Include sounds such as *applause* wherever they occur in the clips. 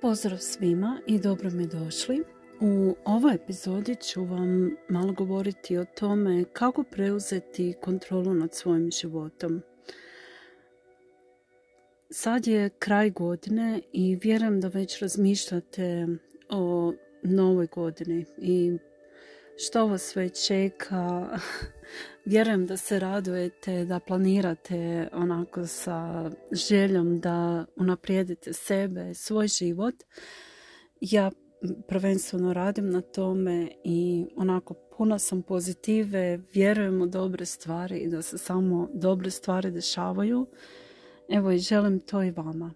Pozdrav svima i dobro mi došli. U ovoj epizodi ću vam malo govoriti o tome kako preuzeti kontrolu nad svojim životom. Sad je kraj godine i vjerujem da već razmišljate o novoj godini i što vas sve čeka. *laughs* Vjerujem da se radujete, da planirate onako sa željom da unaprijedite sebe, svoj život. Ja prvenstveno radim na tome i onako puno sam pozitive, vjerujem u dobre stvari i da se samo dobre stvari dešavaju. Evo i želim to i vama.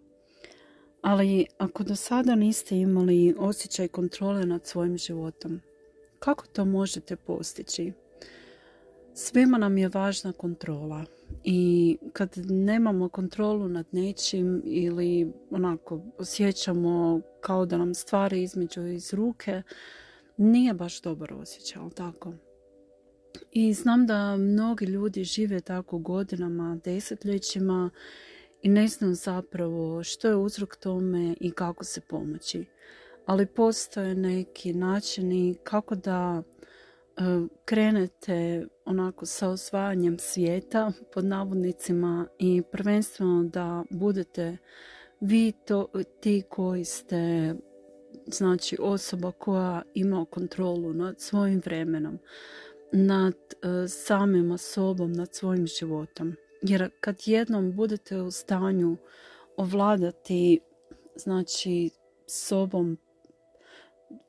Ali ako do sada niste imali osjećaj kontrole nad svojim životom, kako to možete postići? Svima nam je važna kontrola i kad nemamo kontrolu nad nečim ili onako osjećamo kao da nam stvari između iz ruke, nije baš dobar osjećaj, ali tako? I znam da mnogi ljudi žive tako godinama, desetljećima i ne znam zapravo što je uzrok tome i kako se pomoći. Ali postoje neki načini kako da e, krenete onako sa osvajanjem svijeta pod navodnicima i prvenstveno da budete vi to, ti koji ste znači osoba koja ima kontrolu nad svojim vremenom, nad uh, samima sobom, nad svojim životom. Jer kad jednom budete u stanju ovladati znači sobom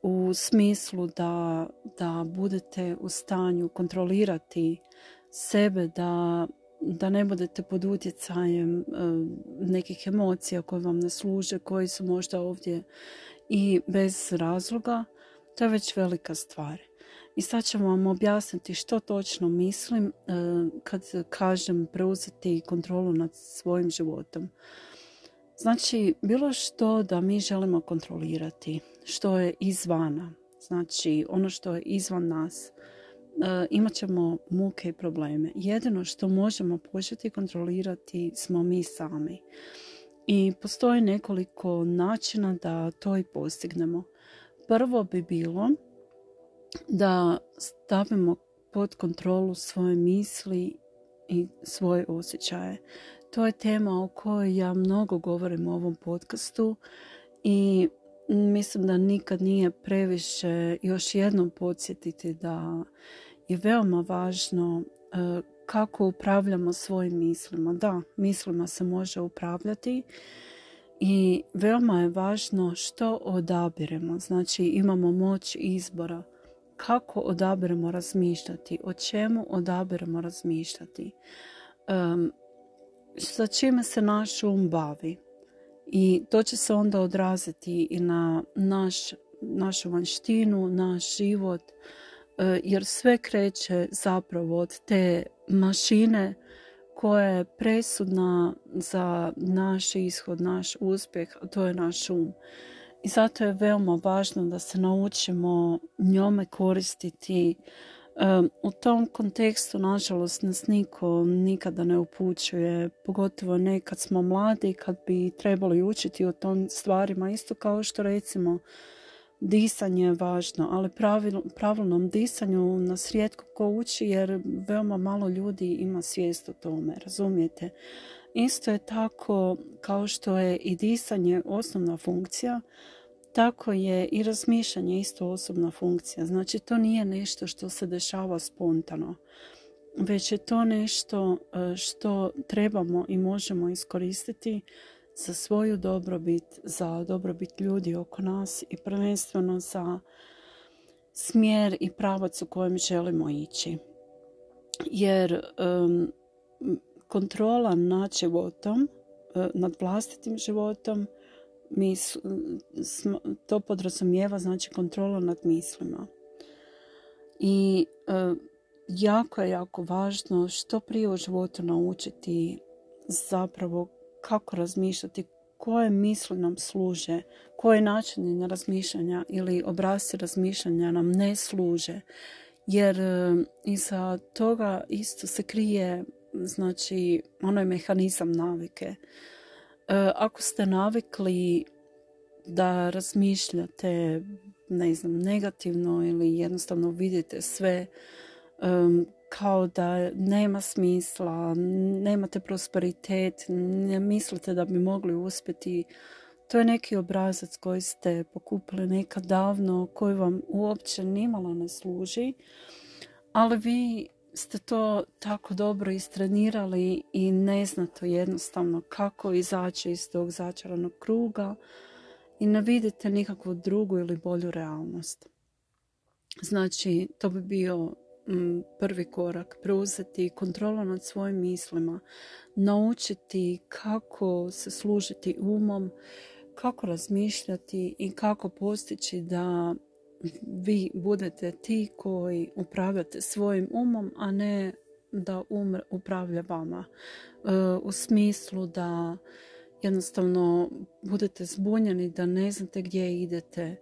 u smislu da, da budete u stanju kontrolirati sebe, da, da ne budete pod utjecajem e, nekih emocija koje vam ne služe, koji su možda ovdje i bez razloga, to je već velika stvar. I sad ćemo vam objasniti što točno mislim e, kad kažem preuzeti kontrolu nad svojim životom. Znači, bilo što da mi želimo kontrolirati, što je izvana, znači ono što je izvan nas, e, imat ćemo muke i probleme. Jedino što možemo početi kontrolirati smo mi sami. I postoji nekoliko načina da to i postignemo. Prvo bi bilo da stavimo pod kontrolu svoje misli i svoje osjećaje. To je tema o kojoj ja mnogo govorim u ovom podcastu i mislim da nikad nije previše još jednom podsjetiti da je veoma važno e, kako upravljamo svojim mislima. Da, mislima se može upravljati i veoma je važno što odabiremo. Znači imamo moć izbora kako odabiremo razmišljati, o čemu odabiremo razmišljati, um, sa čime se naš um bavi. I to će se onda odraziti i na naš, našu vanštinu, naš život, e, jer sve kreće zapravo od te mašine koja je presudna za naš ishod, naš uspjeh, a to je naš um. I zato je veoma važno da se naučimo njome koristiti. U tom kontekstu, nažalost, nas niko nikada ne upućuje, pogotovo ne kad smo mladi, kad bi trebali učiti o tom stvarima, isto kao što recimo disanje je važno, ali pravil, pravilnom disanju nas rijetko ko uči jer veoma malo ljudi ima svijest o tome, razumijete? Isto je tako kao što je i disanje osnovna funkcija, tako je i razmišljanje isto osobna funkcija. Znači to nije nešto što se dešava spontano, već je to nešto e, što trebamo i možemo iskoristiti za svoju dobrobit, za dobrobit ljudi oko nas i prvenstveno za smjer i pravac u kojem želimo ići. Jer kontrola nad životom, e, nad vlastitim životom, mi, to podrazumijeva znači kontrola nad mislima. I e, jako je jako važno što prije u životu naučiti zapravo kako razmišljati, koje misli nam služe, koje načini razmišljanja ili obrasci razmišljanja nam ne služe. Jer e, iza toga isto se krije znači je mehanizam navike. E, ako ste navikli da razmišljate ne znam, negativno ili jednostavno vidite sve kao da nema smisla, nemate prosperitet, ne mislite da bi mogli uspjeti. To je neki obrazac koji ste pokupili nekad davno, koji vam uopće nimalo ne služi, ali vi ste to tako dobro istrenirali i ne znate jednostavno kako izaći iz tog začaranog kruga i ne vidite nikakvu drugu ili bolju realnost. Znači, to bi bio mm, prvi korak, preuzeti kontrolu nad svojim mislima, naučiti kako se služiti umom, kako razmišljati i kako postići da vi budete ti koji upravljate svojim umom, a ne da um upravlja vama. E, u smislu da jednostavno budete zbunjeni, da ne znate gdje idete, e,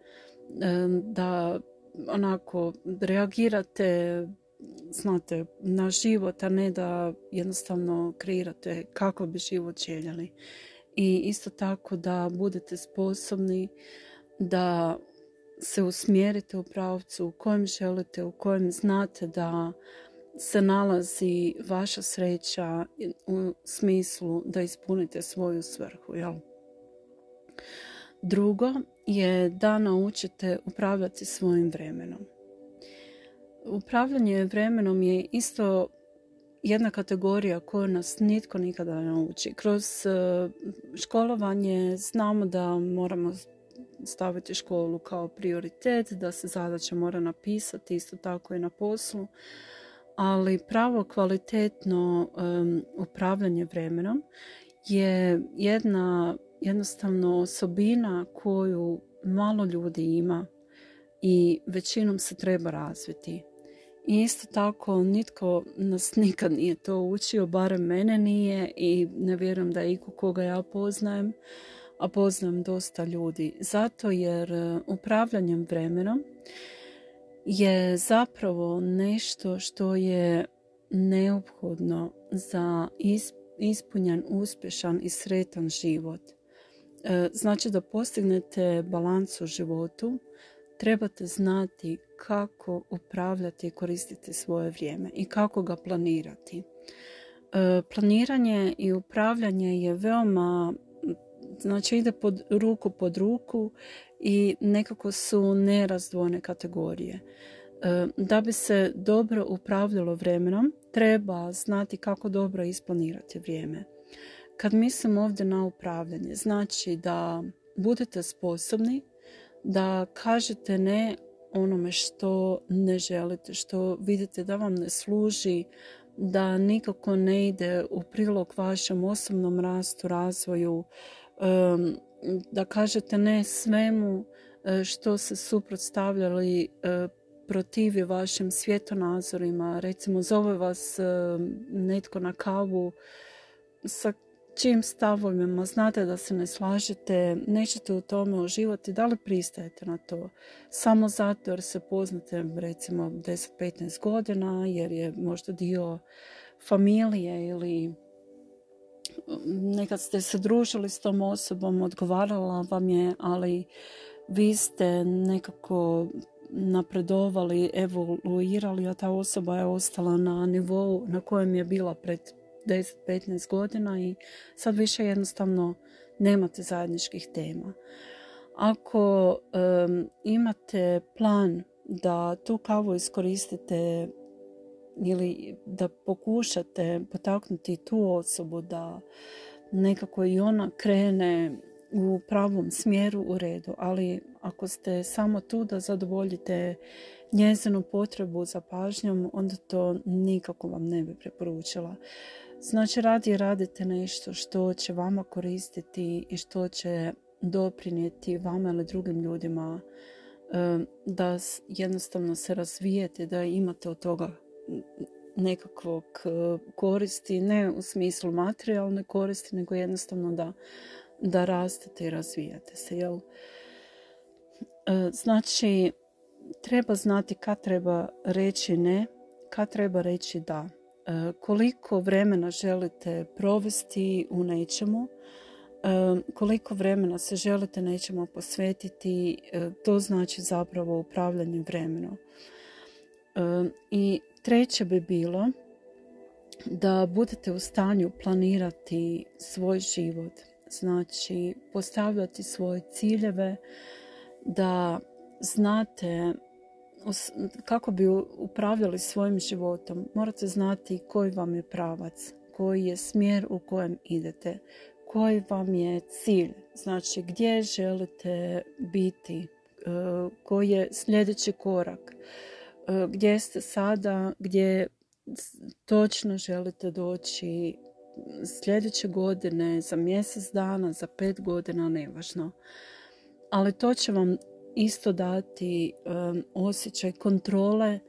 da onako reagirate znate, na život, a ne da jednostavno kreirate kako bi život željeli. I isto tako da budete sposobni da se usmjerite u pravcu u kojem želite, u kojem znate da se nalazi vaša sreća u smislu da ispunite svoju svrhu. Jel? Drugo je da naučite upravljati svojim vremenom. Upravljanje vremenom je isto jedna kategorija koju nas nitko nikada ne nauči. Kroz e, školovanje znamo da moramo staviti školu kao prioritet, da se zadaća mora napisati, isto tako i na poslu, ali pravo kvalitetno upravljanje vremenom je jedna jednostavno osobina koju malo ljudi ima i većinom se treba razviti. I isto tako nitko nas nikad nije to učio, barem mene nije i ne vjerujem da je iko koga ja poznajem, a poznam dosta ljudi. Zato jer e, upravljanjem vremenom je zapravo nešto što je neophodno za ispunjen, uspješan i sretan život. E, znači da postignete balans u životu, trebate znati kako upravljati i koristiti svoje vrijeme i kako ga planirati. E, planiranje i upravljanje je veoma znači ide pod ruku pod ruku i nekako su nerazdvojne kategorije. E, da bi se dobro upravljalo vremenom, treba znati kako dobro isplanirati vrijeme. Kad mislim ovdje na upravljanje, znači da budete sposobni da kažete ne onome što ne želite, što vidite da vam ne služi, da nikako ne ide u prilog vašem osobnom rastu, razvoju, da kažete ne svemu e, što se suprotstavljali e, protivi vašim svjetonazorima. Recimo zove vas e, netko na kavu sa čim stavovima znate da se ne slažete, nećete u tome uživati, da li pristajete na to? Samo zato jer se poznate recimo 10-15 godina, jer je možda dio familije ili nekad ste se družili s tom osobom, odgovarala vam je, ali vi ste nekako napredovali, evoluirali, a ta osoba je ostala na nivou na kojem je bila pred 10-15 godina i sad više jednostavno nemate zajedničkih tema. Ako imate plan da tu kavu iskoristite ili da pokušate potaknuti tu osobu da nekako i ona krene u pravom smjeru u redu, ali ako ste samo tu da zadovoljite njezinu potrebu za pažnjom, onda to nikako vam ne bi preporučila. Znači radije radite nešto što će vama koristiti i što će doprinijeti vama ili drugim ljudima da jednostavno se razvijete, da imate od toga nekakvog e, koristi, ne u smislu materijalne koristi, nego jednostavno da, da rastete i razvijate se. Jel? E, znači, treba znati kad treba reći ne, kad treba reći da. koliko vremena želite provesti u nečemu, koliko vremena se želite nečemu posvetiti, to znači zapravo upravljanje vremenom. I treće bi bilo da budete u stanju planirati svoj život, znači postavljati svoje ciljeve, da znate kako bi upravljali svojim životom. Morate znati koji vam je pravac, koji je smjer u kojem idete, koji vam je cilj, znači gdje želite biti, e, koji je sljedeći korak, gdje ste sada, gdje točno želite doći sljedeće godine, za mjesec dana, za pet godina, nevažno. Ali to će vam isto dati um, osjećaj kontrole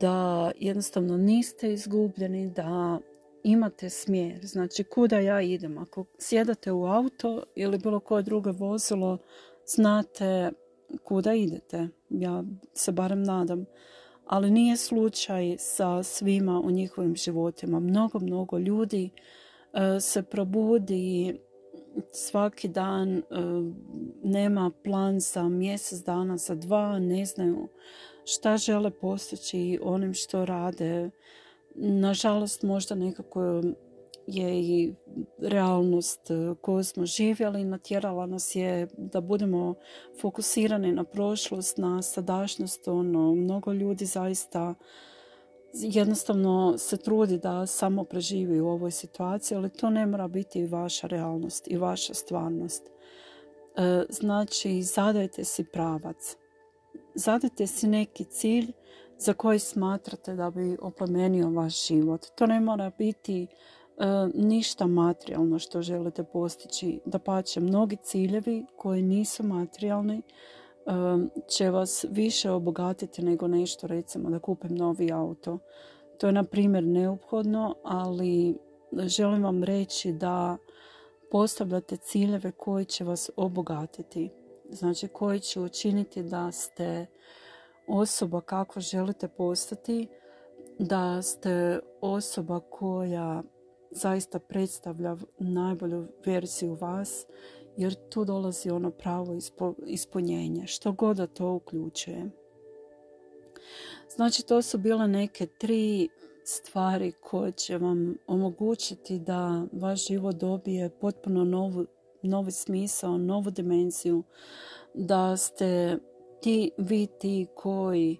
da jednostavno niste izgubljeni, da imate smjer. Znači, kuda ja idem? Ako sjedate u auto ili bilo koje drugo vozilo, znate kuda idete. Ja se barem nadam ali nije slučaj sa svima u njihovim životima. Mnogo, mnogo ljudi e, se probudi svaki dan, e, nema plan za mjesec dana, za dva, ne znaju šta žele postići onim što rade. Nažalost, možda nekako je i realnost e, koju smo živjeli natjerala nas je da budemo fokusirani na prošlost, na sadašnjost. Ono, mnogo ljudi zaista jednostavno se trudi da samo preživi u ovoj situaciji, ali to ne mora biti i vaša realnost i vaša stvarnost. E, znači, zadajte si pravac. Zadajte si neki cilj za koji smatrate da bi oplemenio vaš život. To ne mora biti ništa materijalno što želite postići. Da pače, mnogi ciljevi koji nisu materijalni e, će vas više obogatiti nego nešto, recimo da kupim novi auto. To je na primjer neophodno, ali želim vam reći da postavljate ciljeve koji će vas obogatiti. Znači koji će učiniti da ste osoba kako želite postati, da ste osoba koja zaista predstavlja najbolju verziju vas jer tu dolazi ono pravo ispunjenje, što god da to uključuje. Znači to su bile neke tri stvari koje će vam omogućiti da vaš život dobije potpuno novu, novi smisao, novu dimenziju, da ste ti, vi ti koji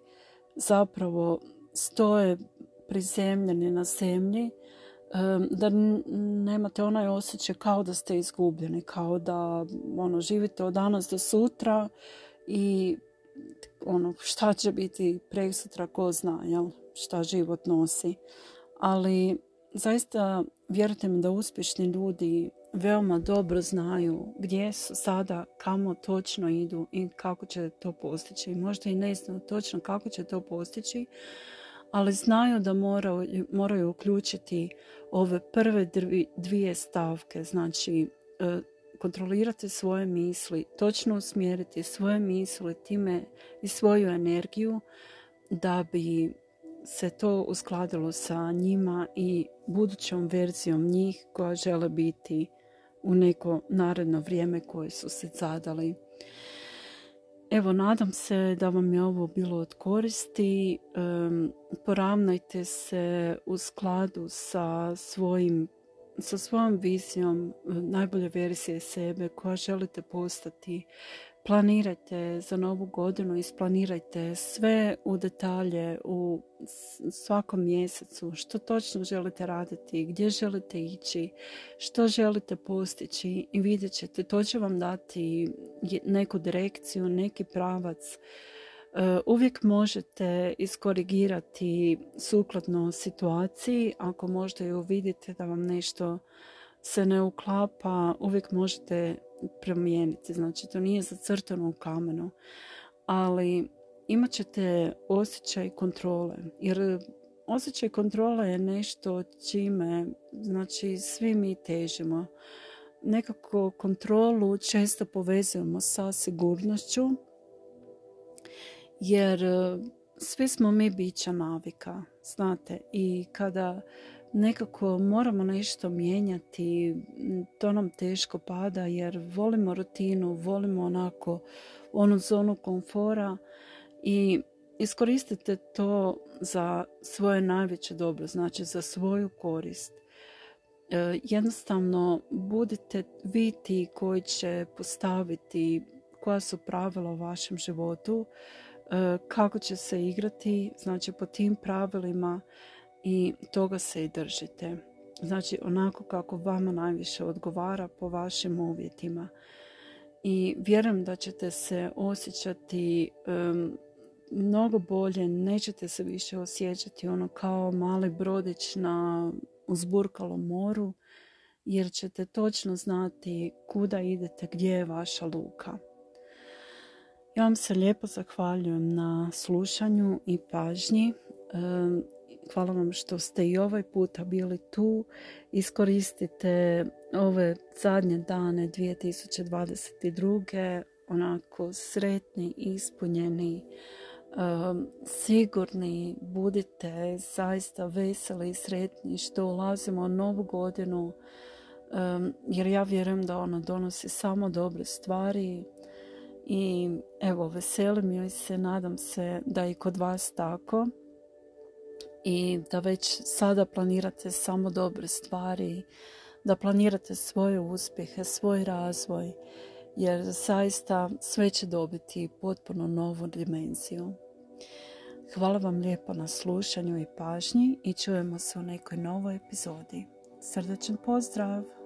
zapravo stoje prizemljeni na zemlji da nemate onaj osjećaj kao da ste izgubljeni, kao da ono, živite od danas do sutra i ono, šta će biti sutra ko zna, jel? šta život nosi. Ali zaista vjerujte mi da uspješni ljudi veoma dobro znaju gdje su sada, kamo točno idu i kako će to postići. Možda i ne znaju točno kako će to postići, ali znaju da moraju, moraju uključiti ove prve dvije stavke, znači e, kontrolirati svoje misli, točno usmjeriti svoje misli time i svoju energiju da bi se to uskladilo sa njima i budućom verzijom njih koja žele biti u neko naredno vrijeme koje su se zadali. Evo, nadam se da vam je ovo bilo od koristi. poravnajte se u skladu sa svojim sa svojom vizijom najbolje verzije sebe koja želite postati planirajte za novu godinu, isplanirajte sve u detalje u svakom mjesecu, što točno želite raditi, gdje želite ići, što želite postići i vidjet ćete, to će vam dati neku direkciju, neki pravac. E, uvijek možete iskorigirati sukladno situaciji, ako možda ju vidite da vam nešto se ne uklapa, uvijek možete promijeniti. Znači, to nije zacrtano u kamenu. Ali imat ćete osjećaj kontrole. Jer osjećaj kontrole je nešto čime znači, svi mi težimo. Nekako kontrolu često povezujemo sa sigurnošću jer svi smo mi bića navika, znate, i kada nekako moramo nešto mijenjati, to nam teško pada jer volimo rutinu, volimo onako onu zonu komfora i iskoristite to za svoje najveće dobro, znači za svoju korist. E, jednostavno budite vi ti koji će postaviti koja su pravila u vašem životu, e, kako će se igrati, znači po tim pravilima i toga se i držite. Znači onako kako vama najviše odgovara po vašim uvjetima. I vjerujem da ćete se osjećati mnogo bolje, nećete se više osjećati ono kao mali brodić na uzburkalom moru, jer ćete točno znati kuda idete, gdje je vaša luka. Ja vam se lijepo zahvaljujem na slušanju i pažnji. Hvala vam što ste i ovaj puta bili tu. Iskoristite ove zadnje dane 2022. onako sretni, ispunjeni, sigurni, budite zaista veseli i sretni što ulazimo u novu godinu jer ja vjerujem da ona donosi samo dobre stvari i evo veselim joj se, nadam se da i kod vas tako i da već sada planirate samo dobre stvari, da planirate svoje uspjehe, svoj razvoj, jer zaista sve će dobiti potpuno novu dimenziju. Hvala vam lijepo na slušanju i pažnji i čujemo se u nekoj novoj epizodi. Srdačan pozdrav!